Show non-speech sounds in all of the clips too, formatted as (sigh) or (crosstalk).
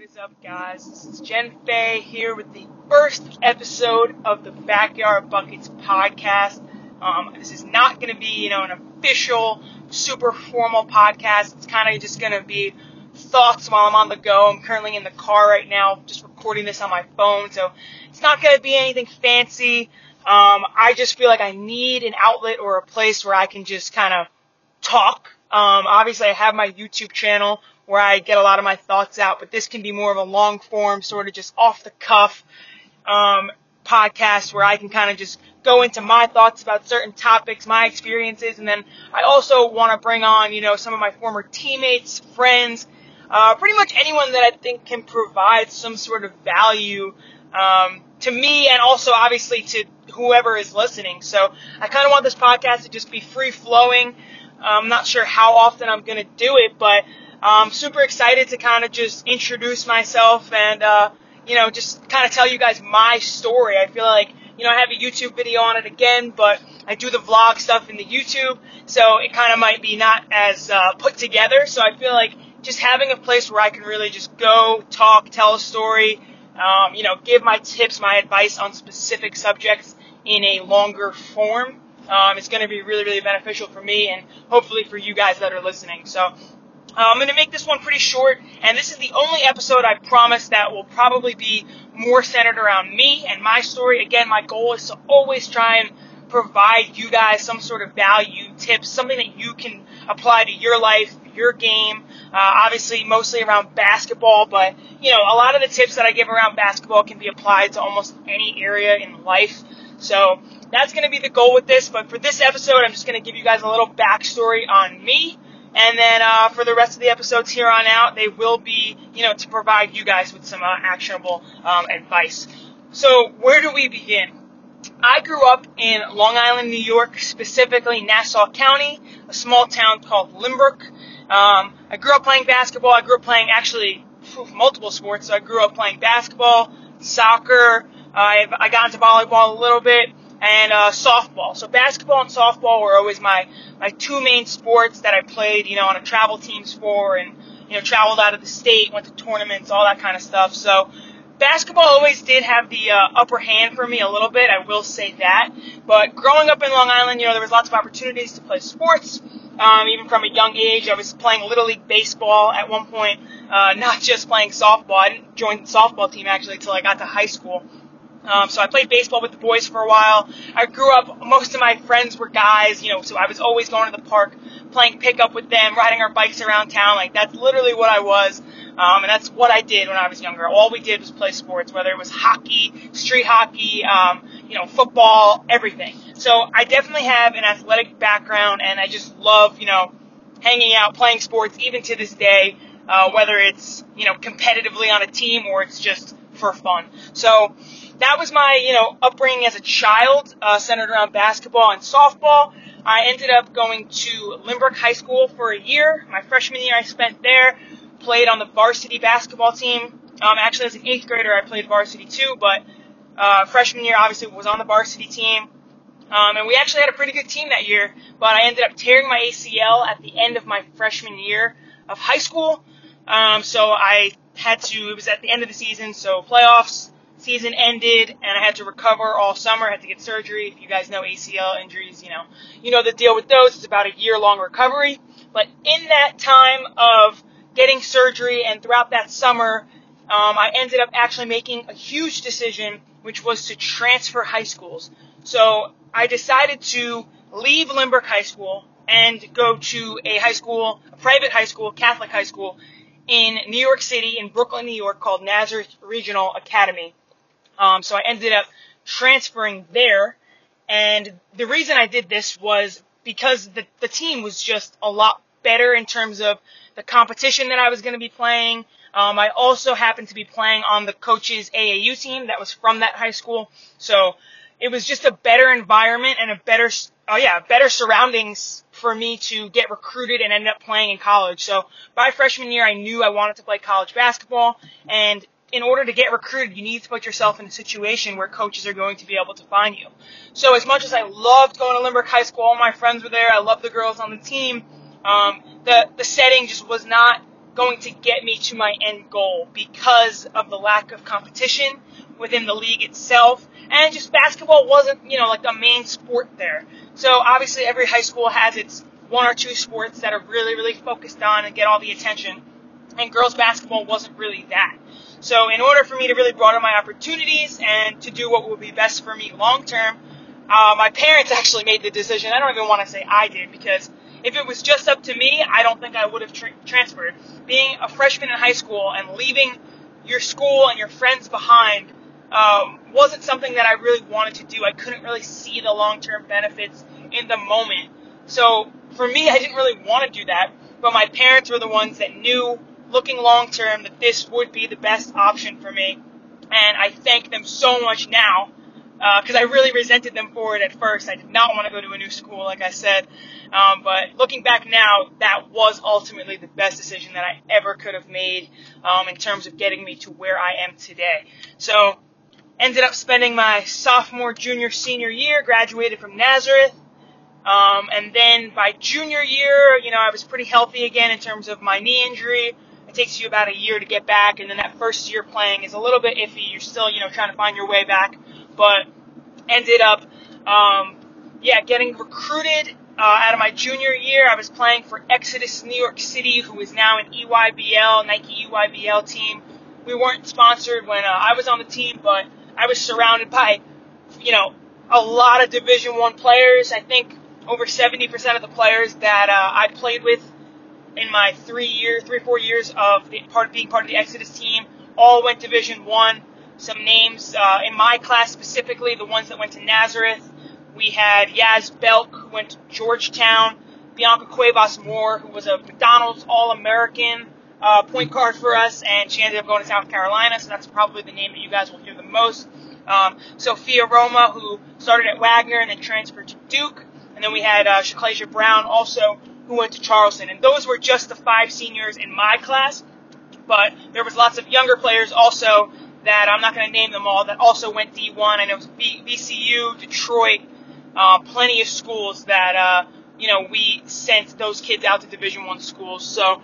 What is up, guys? This is Jen Fay here with the first episode of the Backyard Buckets podcast. Um, this is not going to be, you know, an official, super formal podcast. It's kind of just going to be thoughts while I'm on the go. I'm currently in the car right now, just recording this on my phone, so it's not going to be anything fancy. Um, I just feel like I need an outlet or a place where I can just kind of talk. Um, obviously, I have my YouTube channel where I get a lot of my thoughts out, but this can be more of a long form, sort of just off the cuff um, podcast where I can kind of just go into my thoughts about certain topics, my experiences, and then I also want to bring on, you know, some of my former teammates, friends, uh, pretty much anyone that I think can provide some sort of value um, to me and also obviously to whoever is listening. So I kind of want this podcast to just be free flowing. I'm not sure how often I'm going to do it, but I'm super excited to kind of just introduce myself and, uh, you know, just kind of tell you guys my story. I feel like, you know, I have a YouTube video on it again, but I do the vlog stuff in the YouTube, so it kind of might be not as uh, put together. So I feel like just having a place where I can really just go, talk, tell a story, um, you know, give my tips, my advice on specific subjects in a longer form. Um, it's going to be really, really beneficial for me and hopefully for you guys that are listening. So I'm going to make this one pretty short, and this is the only episode I promise that will probably be more centered around me and my story. Again, my goal is to always try and provide you guys some sort of value, tips, something that you can apply to your life, your game. Uh, obviously, mostly around basketball, but you know, a lot of the tips that I give around basketball can be applied to almost any area in life. So that's going to be the goal with this. But for this episode, I'm just going to give you guys a little backstory on me and then uh, for the rest of the episodes here on out, they will be, you know, to provide you guys with some uh, actionable um, advice. So where do we begin? I grew up in Long Island, New York, specifically Nassau County, a small town called Lynbrook. Um, I grew up playing basketball. I grew up playing actually multiple sports. So I grew up playing basketball, soccer. Uh, I got into volleyball a little bit and uh, softball. So basketball and softball were always my my two main sports that I played, you know, on a travel teams for, and you know, traveled out of the state, went to tournaments, all that kind of stuff. So basketball always did have the uh, upper hand for me a little bit. I will say that. But growing up in Long Island, you know, there was lots of opportunities to play sports. Um, even from a young age, I was playing little league baseball at one point, uh, not just playing softball. I didn't join the softball team actually until I got to high school. Um, so I played baseball with the boys for a while. I grew up, most of my friends were guys, you know, so I was always going to the park, playing pickup with them, riding our bikes around town. Like, that's literally what I was. Um, and that's what I did when I was younger. All we did was play sports, whether it was hockey, street hockey, um, you know, football, everything. So I definitely have an athletic background, and I just love, you know, hanging out, playing sports, even to this day, uh, whether it's, you know, competitively on a team or it's just for fun. So, that was my, you know, upbringing as a child, uh, centered around basketball and softball. I ended up going to Lynbrook High School for a year. My freshman year I spent there, played on the varsity basketball team. Um, actually, as an eighth grader, I played varsity too, but uh, freshman year obviously was on the varsity team. Um, and we actually had a pretty good team that year, but I ended up tearing my ACL at the end of my freshman year of high school. Um, so I had to, it was at the end of the season, so playoffs, season ended and I had to recover all summer. I had to get surgery. If you guys know ACL injuries, you know, you know the deal with those. It's about a year long recovery. But in that time of getting surgery and throughout that summer, um, I ended up actually making a huge decision, which was to transfer high schools. So I decided to leave Lynbrook High School and go to a high school, a private high school, Catholic high school in New York City, in Brooklyn, New York, called Nazareth Regional Academy. Um, so I ended up transferring there. And the reason I did this was because the, the team was just a lot better in terms of the competition that I was going to be playing. Um, I also happened to be playing on the coach's AAU team that was from that high school. So it was just a better environment and a better, oh yeah, better surroundings for me to get recruited and end up playing in college. So by freshman year, I knew I wanted to play college basketball and in order to get recruited, you need to put yourself in a situation where coaches are going to be able to find you. So as much as I loved going to Lynbrook High School, all my friends were there. I loved the girls on the team. Um, the the setting just was not going to get me to my end goal because of the lack of competition within the league itself. And just basketball wasn't, you know, like the main sport there. So obviously every high school has its one or two sports that are really, really focused on and get all the attention. And girls basketball wasn't really that. So in order for me to really broaden my opportunities and to do what would be best for me long term, uh, my parents (laughs) actually made the decision. I don't even want to say I did because if it was just up to me, I don't think I would have tra- transferred. Being a freshman in high school and leaving your school and your friends behind um, wasn't something that I really wanted to do. I couldn't really see the long term benefits in the moment. So for me, I didn't really want to do that. But my parents were the ones that knew, looking long term, that this would be the best option for me. And I thank them so much now because uh, I really resented them for it at first. I did not want to go to a new school, like I said. Um, but looking back now, that was ultimately the best decision that I ever could have made um, in terms of getting me to where I am today. So, ended up spending my sophomore, junior, senior year, graduated from Nazareth. Um, and then by junior year, you know, I was pretty healthy again in terms of my knee injury. It takes you about a year to get back, and then that first year playing is a little bit iffy. You're still, you know, trying to find your way back but ended up, um, yeah, getting recruited uh, out of my junior year. I was playing for Exodus New York City, who is now an EYBL, Nike EYBL team. We weren't sponsored when uh, I was on the team, but I was surrounded by, you know, a lot of Division One players. I think over 70% of the players that uh, I played with in my three year, three four years of the, part being part of the Exodus team all went Division One some names uh, in my class specifically, the ones that went to Nazareth. We had Yaz Belk, who went to Georgetown, Bianca Cuevas Moore, who was a McDonald's All American uh, point guard for us, and she ended up going to South Carolina, so that's probably the name that you guys will hear the most. Um, Sophia Roma, who started at Wagner and then transferred to Duke, and then we had uh, Shaklasia Brown, also who went to Charleston, and those were just the five seniors in my class. But there was lots of younger players also that I'm not going to name them all that also went D1. I know VCU, Detroit, uh, plenty of schools that uh, you know we sent those kids out to Division One schools. So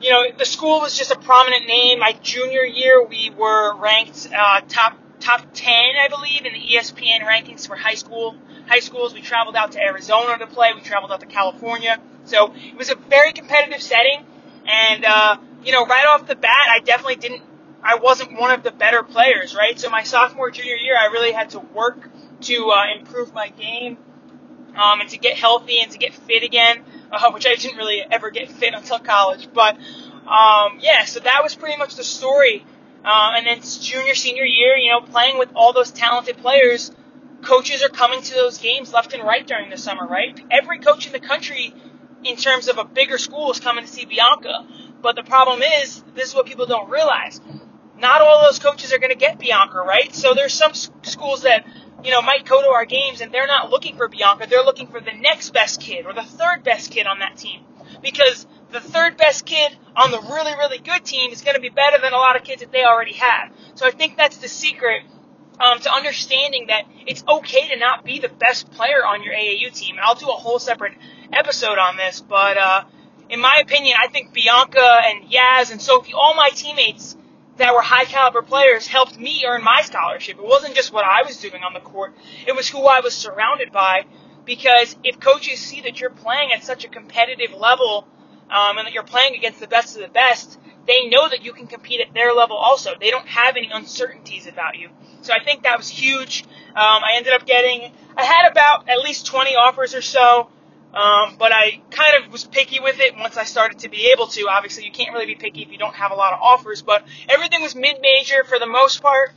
you know the school was just a prominent name. My junior year, we were ranked uh, top top 10, I believe, in the ESPN rankings for high school high schools. We traveled out to Arizona to play. We traveled out to California. So it was a very competitive setting. And, uh, you know, right off the bat, I definitely didn't I wasn't one of the better players, right? So my sophomore, junior year, I really had to work to uh, improve my game um, and to get healthy and to get fit again, uh, which I didn't really ever get fit until college. But um, yeah, so that was pretty much the story. Uh, and then junior, senior year, you know, playing with all those talented players, coaches are coming to those games left and right during the summer, right? Every coach in the country, in terms of a bigger school, is coming to see Bianca. But the problem is, this is what people don't realize not all those coaches are going to get Bianca, right? So there's some schools that, you know, might go to our games and they're not looking for Bianca. They're looking for the next best kid or the third best kid on that team. Because the third best kid on the really, really good team is going to be better than a lot of kids that they already have. So I think that's the secret um, to understanding that it's okay to not be the best player on your AAU team. And I'll do a whole separate episode on this, but uh, in my opinion, I think Bianca and Yaz and Sophie, all my teammates, that were high caliber players helped me earn my scholarship. It wasn't just what I was doing on the court, it was who I was surrounded by. Because if coaches see that you're playing at such a competitive level um, and that you're playing against the best of the best, they know that you can compete at their level also. They don't have any uncertainties about you. So I think that was huge. Um, I ended up getting, I had about at least 20 offers or so. Um, but I kind of was picky with it once I started to be able to. Obviously, you can't really be picky if you don't have a lot of offers, but everything was mid-major for the most part.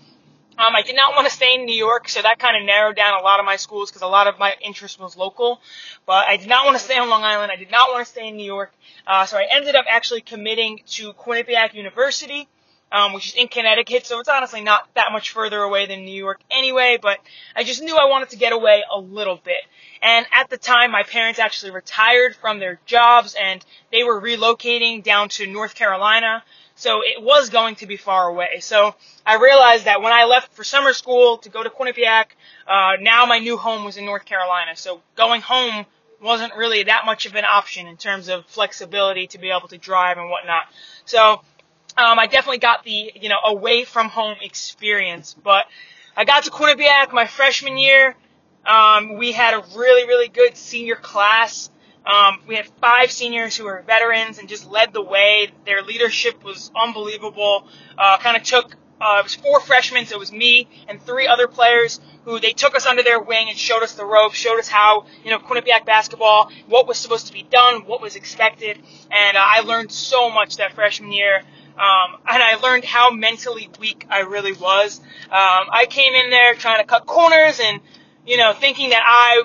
Um, I did not want to stay in New York, so that kind of narrowed down a lot of my schools because a lot of my interest was local. But I did not want to stay on Long Island. I did not want to stay in New York. Uh, so I ended up actually committing to Quinnipiac University, um, which is in Connecticut. So it's honestly not that much further away than New York anyway. But I just knew I wanted to get away a little bit. And at the time, my parents actually retired from their jobs and they were relocating down to North Carolina. So it was going to be far away. So I realized that when I left for summer school to go to Quinnipiac, uh, now my new home was in North Carolina. So going home wasn't really that much of an option in terms of flexibility to be able to drive and whatnot. So um, I definitely got the you know away from home experience. But I got to Quinnipiac my freshman year. Um, we had a really really good senior class. Um, we had five seniors who were veterans and just led the way. Their leadership was unbelievable. Uh, kind of took uh, it was four freshmen, so it was me and three other players who they took us under their wing and showed us the ropes, showed us how, you know, Quinnipiac basketball, what was supposed to be done, what was expected, and uh, I learned so much that freshman year. Um, and I learned how mentally weak I really was. Um, I came in there trying to cut corners and, you know, thinking that I,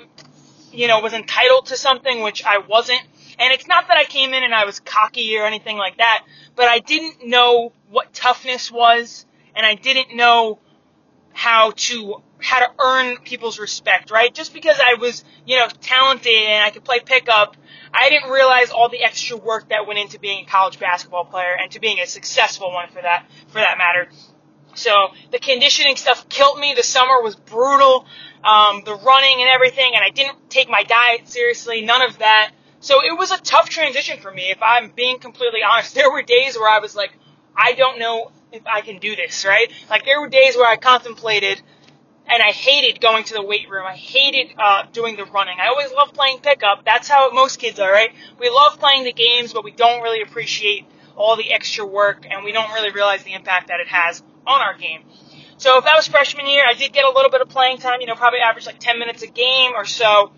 you know, was entitled to something which I wasn't. And it's not that I came in and I was cocky or anything like that, but I didn't know what toughness was and I didn't know how to how to earn people's respect, right? Just because I was, you know, talented and I could play pickup, I didn't realize all the extra work that went into being a college basketball player and to being a successful one for that for that matter. So the conditioning stuff killed me. The summer was brutal. Um, the running and everything, and I didn't take my diet seriously. None of that. So it was a tough transition for me. If I'm being completely honest, (laughs) there were days where I was like, I don't know if I can do this, right? Like there were days where I contemplated and I hated going to the weight room. I hated uh, doing the running. I always loved playing pickup. That's how most kids are, right? We love playing the games, but we don't really appreciate all the extra work, and we don't really realize the impact that it has on our game. So if that was freshman year, I did get a little bit of playing time. You know, probably average like 10 minutes a game or so.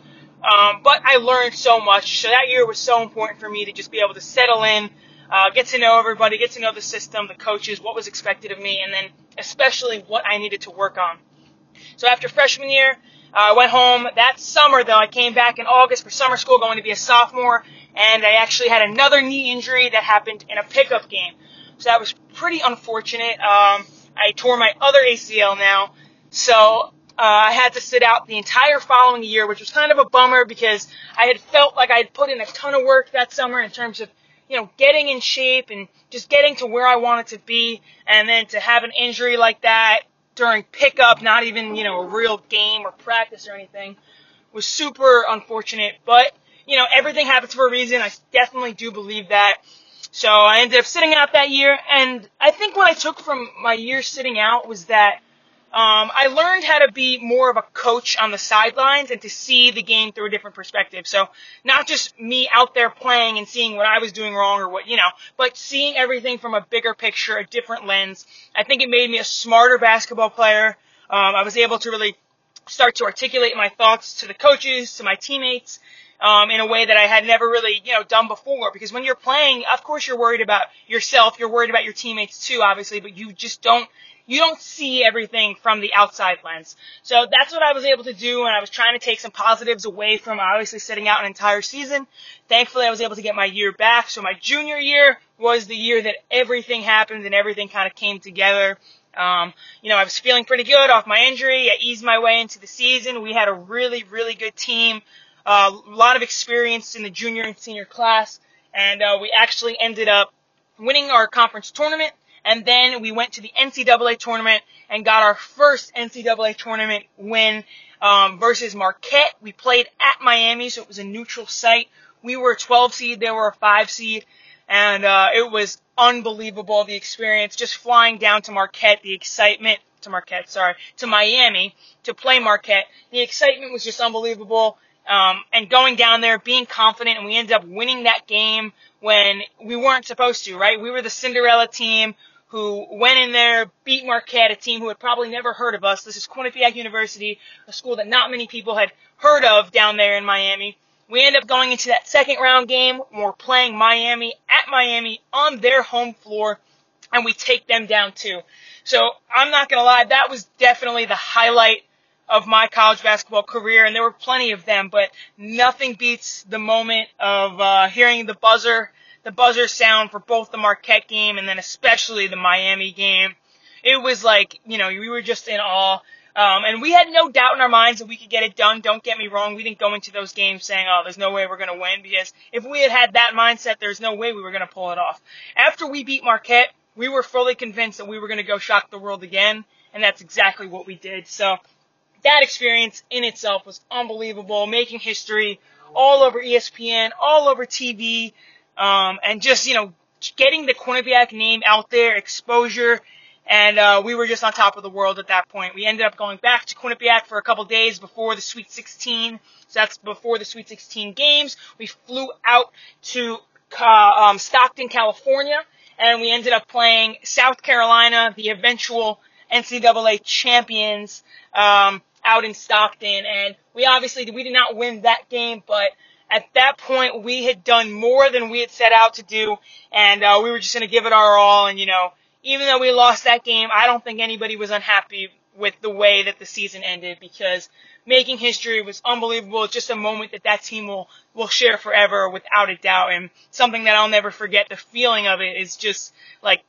Um, but I learned so much. So that year was so important for me to just be able to settle in, uh, get to know everybody, get to know the system, the coaches, what was expected of me, and then especially what I needed to work on. So after freshman year, uh, I went home. That summer, though, I came back in August for summer school, going to be a sophomore, and I actually had another knee injury that happened in a pickup game. So that was pretty unfortunate. Um, I tore my other ACL now, so uh, I had to sit out the entire following year, which was kind of a bummer because I had felt like I had put in a ton of work that summer in terms of you know, getting in shape and just getting to where I wanted to be, and then to have an injury like that during pickup, not even, you know, a real game or practice or anything, was super unfortunate. But, you know, everything happens for a reason. I definitely do believe that. So I ended up sitting out that year, and I think what I took from my year sitting out was that um, I learned how to be more of a coach on the sidelines and to see the game through a different perspective. So not just me out there playing and seeing what I was doing wrong or what, you know, but seeing everything from a bigger picture, a different lens. I think it made me a smarter basketball player. Um, I was able to really start to articulate my thoughts to the coaches, to my teammates, um, in a way that I had never really, you know, done before. Because when you're playing, of course you're worried about yourself, you're worried about your teammates too, obviously, but you just don't you don't see everything from the outside lens. So that's what I was able to do, and I was trying to take some positives away from obviously sitting out an entire season. Thankfully, I was able to get my year back. So my junior year was the year that everything happened and everything kind of came together. Um, you know, I was feeling pretty good off my injury. I eased my way into the season. We had a really, really good team, a lot of experience in the junior and senior class, and uh, we actually ended up winning our conference tournament and then we went to the NCAA tournament and got our first NCAA tournament win um, versus Marquette. We played at Miami, so it was a neutral site. We were a 12 seed, they were a 5 seed, and uh, it was unbelievable the experience. Just flying down to Marquette, the excitement to Marquette, sorry, to Miami to play Marquette. The excitement was just unbelievable. Um, and going down there, being confident, and we ended up winning that game when we weren't supposed to, right? We were the Cinderella team who went in there, beat Marquette, a team who had probably never heard of us. This is Quinnipiac University, a school that not many people had heard of down there in Miami. We end up going into that second round game. We're playing Miami at Miami on their home floor, and we take them down too. So I'm not gonna lie, that was definitely the highlight of my college basketball career, and there were plenty of them, but nothing beats the moment of uh, hearing the buzzer the buzzer sound for both the Marquette game and then especially the Miami game. It was like, you know, we were just in awe. Um, and we had no doubt in our minds that we could get it done. Don't get me wrong. We didn't go into those games saying, oh, there's no way we're going to win because if we had had that mindset, there's no way we were going to pull it off. After we beat Marquette, we were fully convinced that we were going to go shock the world again. And that's exactly what we did. So that experience in itself was unbelievable, making history, all over ESPN, all over TV, um, and just, you know, getting the Quinnipiac name out there, exposure, and uh, we were just on top of the world at that point. We ended up going back to Quinnipiac for a couple days before the Sweet 16. So that's before the Sweet 16 games. We flew out to uh, um, Stockton, California, and we ended up playing South Carolina, the eventual NCAA champions, um, out in Stockton. And we obviously we did not win that game, but at that point we had done more than we had set out to do, and uh, we were just going to give it our all. And you know, even though we lost that game, I don't think anybody was unhappy with the way that the season ended because making history was unbelievable. It's just a moment that that team will, will share forever without a doubt and something that I'll never forget. The feeling of it is just like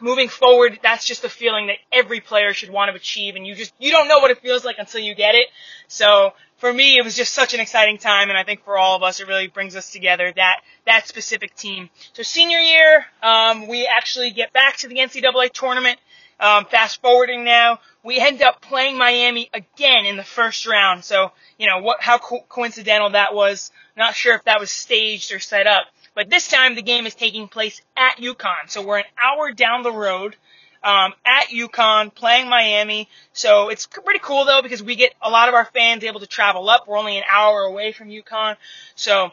moving forward, that's just a feeling that every player should want to achieve and you just, you don't know what it feels like until you get it. So for me, it was just such an exciting time, and I think for all of us, it really brings us together that that specific team. So senior year, um, we actually get back to the NCAA tournament. Um, fast forwarding now, we end up playing Miami again in the first round. So you know what? How co- coincidental that was. Not sure if that was staged or set up. But this time the game is taking place at UConn. So we're an hour down the road um, at UConn playing Miami. So it's pretty cool though because we get a lot of our fans able to travel up. We're only an hour away from UConn. So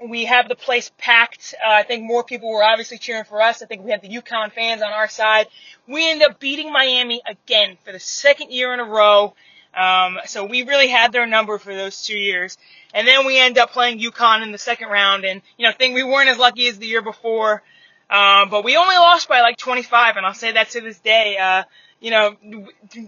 we have the place packed. Uh, I think more people were obviously cheering for us. I think we had the UConn fans on our side. We end up beating Miami again for the second year in a row. Um, so we really had their number for those two years. And then we end up playing UConn in the second round. And, you know, think we weren't as lucky as the year before. Um, but we only lost by like 25, and I'll say that to this day. Uh, you know,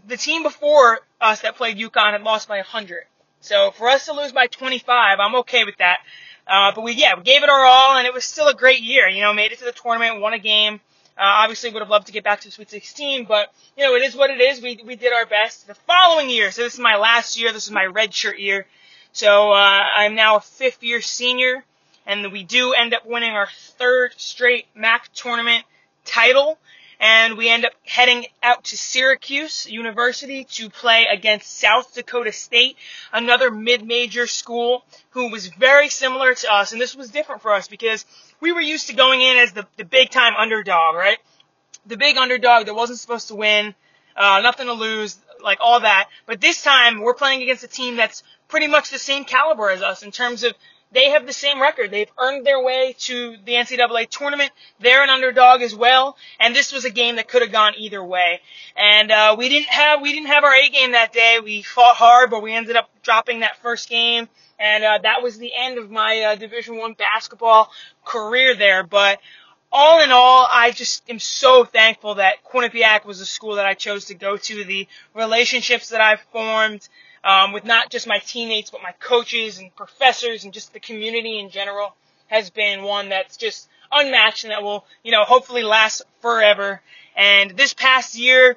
the team before us that played UConn had lost by 100. So for us to lose by 25, I'm okay with that. Uh, but we, yeah, we gave it our all, and it was still a great year. You know, made it to the tournament, won a game. Uh, obviously would have loved to get back to the Sweet 16, but, you know, it is what it is. We, we did our best. The following year, so this is my last year, this is my red shirt year. So, uh, I'm now a fifth year senior and we do end up winning our third straight MAAC tournament title. And we end up heading out to Syracuse University to play against South Dakota State, another mid-major school who was very similar to us. And this was different for us because we were used to going in as the, the big time underdog, right? The big underdog that wasn't supposed to win, uh, nothing to lose, like all that. But this time we're playing against a team that's pretty much the same caliber as us in terms of they have the same record. They've earned their way to the NCAA tournament. They're an underdog as well, and this was a game that could have gone either way. And uh, we didn't have we didn't have our A game that day. We fought hard, but we ended up dropping that first game, and uh, that was the end of my uh, Division One basketball career there. But all in all, I just am so thankful that Quinnipiac was the school that I chose to go to. The relationships that I've formed um, with not just my teammates, but my coaches and professors and just the community in general has been one that's just unmatched and that will, you know, hopefully last forever. And this past year,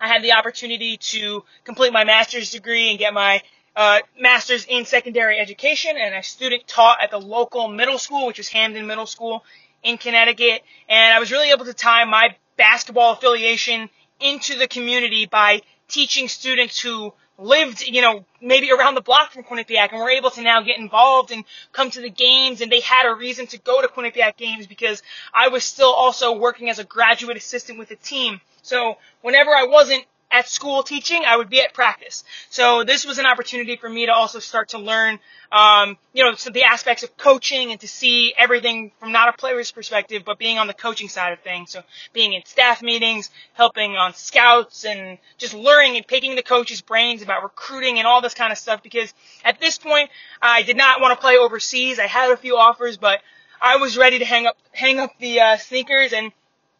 I had the opportunity to complete my master's degree and get my uh, master's in secondary education, and I student taught at the local middle school, which is Hamden Middle School in Connecticut. And I was really able to tie my basketball affiliation into the community by teaching students who lived, you know, maybe around the block from Quinnipiac and were able to now get involved and come to the games and they had a reason to go to Quinnipiac games because I was still also working as a graduate assistant with the team. So whenever I wasn't at school teaching, I would be at practice. So this was an opportunity for me to also start to learn, um, you know, the aspects of coaching and to see everything from not a player's perspective, but being on the coaching side of things. So being in staff meetings, helping on scouts, and just learning and picking the coaches' brains about recruiting and all this kind of stuff. Because at this point, I did not want to play overseas. I had a few offers, but I was ready to hang up hang up the uh, sneakers and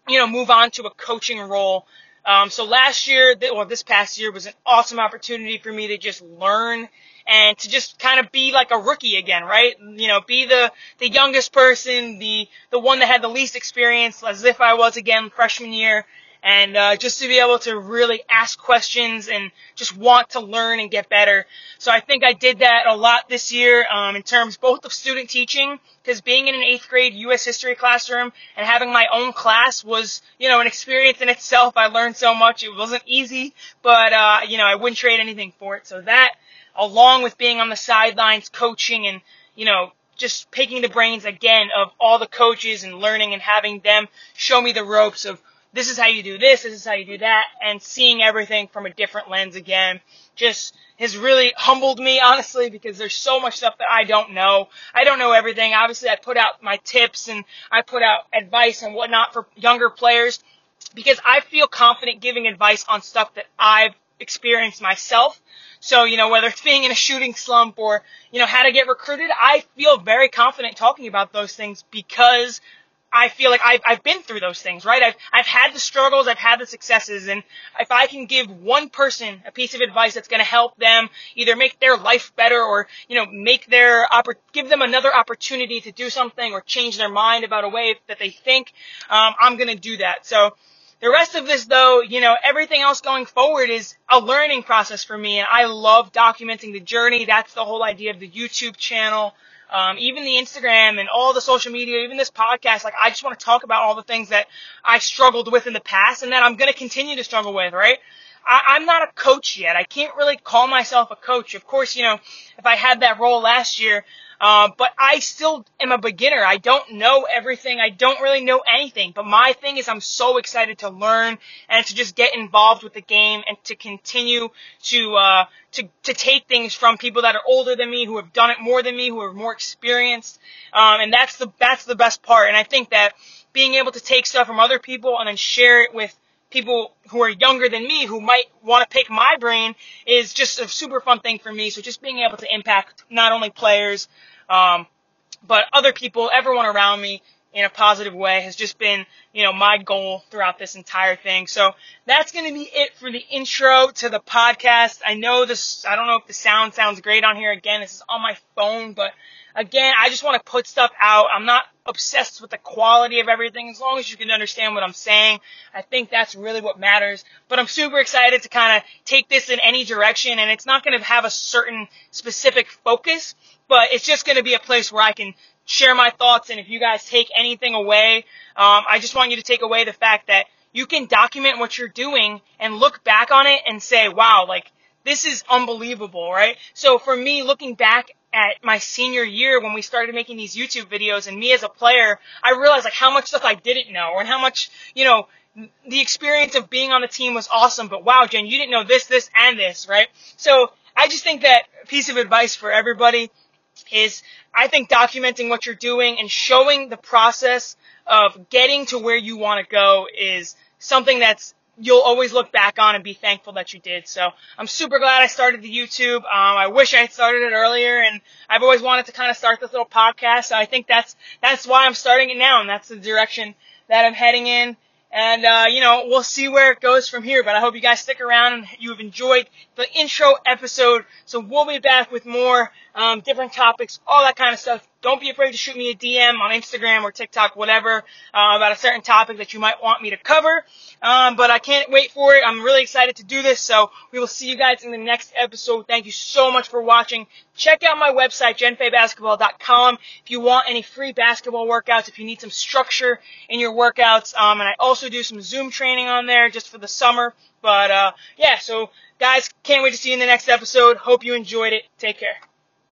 you know move on to a coaching role um, so last year, or this past year, was an awesome opportunity for me to just learn and to just kind of be like a rookie again, right? You know, be the the youngest person, the the one that had the least experience, as if I was again freshman year, and uh, just to be able to really ask questions and just want to learn and get better. So I think I did that a lot this year um, in terms both of student teaching, because being in an eighth grade U.S. history classroom and having my own class was, you know, an experience in itself. I learned so much. It wasn't easy, but uh, you know, I wouldn't trade anything for it. So that, along with being on the sidelines coaching and you know, just picking the brains again of all the coaches and learning and having them show me the ropes of this is how you do this, this is how you do that, and seeing everything from a different lens again just has really humbled me, honestly, because there's so much stuff that I don't know. I don't know everything. Obviously, I put out my tips and I put out advice and whatnot for younger players because I feel confident giving advice on stuff that I've experienced myself. So, you know, whether it's being in a shooting slump or, you know, how to get recruited, I feel very confident talking about those things because I feel like I've, I've been through those things, right? I've, I've had the struggles, I've had the successes, and if I can give one person a piece of advice that's going to help them either make their life better or, you know, make their, give them another opportunity to do something or change their mind about a way that they think, um, I'm going to do that. So, the rest of this though, you know, everything else going forward is a learning process for me and I love documenting the journey. That's the whole idea of the YouTube channel um, even the Instagram and all the social media, even this podcast, like I just want to talk about all the things that I struggled with in the past and that I'm going to continue to struggle with, right? I, I'm not a coach yet. I can't really call myself a coach. Of course, you know, if I had that role last year, uh, but I still am a beginner. I don't know everything. I don't really know anything. But my thing is I'm so excited to learn and to just get involved with the game and to continue to, uh, to, to take things from people that are older than me, who have done it more than me, who are more experienced. Um, and that's the, that's the best part. And I think that being able to take stuff from other people and then share it with people who are younger than me who might want to pick my brain is just a super fun thing for me. So just being able to impact not only players, um, but other people, everyone around me in a positive way has just been, you know, my goal throughout this entire thing. So that's going to be it for the intro to the podcast. I know this, I don't know if the sound sounds great on here. Again, this is on my phone, but again, I just want to put stuff out. I'm not obsessed with the quality of everything as long as you can understand what I'm saying. I think that's really what matters. But I'm super excited to kind of take this in any direction and it's not going to have a certain specific focus, but it's just going to be a place where I can share my thoughts and if you guys take anything away, um, I just want you to take away the fact that you can document what you're doing and look back on it and say, wow, like, this is unbelievable, right? So for me, looking back at my senior year when we started making these YouTube videos and me as a player, I realized like how much stuff I didn't know and how much, you know, the experience of being on the team was awesome, but wow, Jen, you didn't know this, this, and this, right? So I just think that piece of advice for everybody is I think documenting what you're doing and showing the process of getting to where you want to go is something that's you'll always look back on and be thankful that you did. So I'm super glad I started the YouTube. Um, I wish I had started it earlier, and I've always wanted to kind of start this little podcast. So I think that's that's why I'm starting it now, and that's the direction that I'm heading in. And, uh, you know, we'll see where it goes from here, but I hope you guys stick around and you have enjoyed the intro episode. So we'll be back with more, um, different topics, all that kind of stuff. Don't be afraid to shoot me a DM on Instagram or TikTok, whatever, uh, about a certain topic that you might want me to cover. Um, but I can't wait for it. I'm really excited to do this. So we will see you guys in the next episode. Thank you so much for watching. Check out my website, jenfaybasketball.com, if you want any free basketball workouts, if you need some structure in your workouts. Um, and I also do some Zoom training on there just for the summer. But, uh, yeah, so guys, can't wait to see you in the next episode. Hope you enjoyed it. Take care.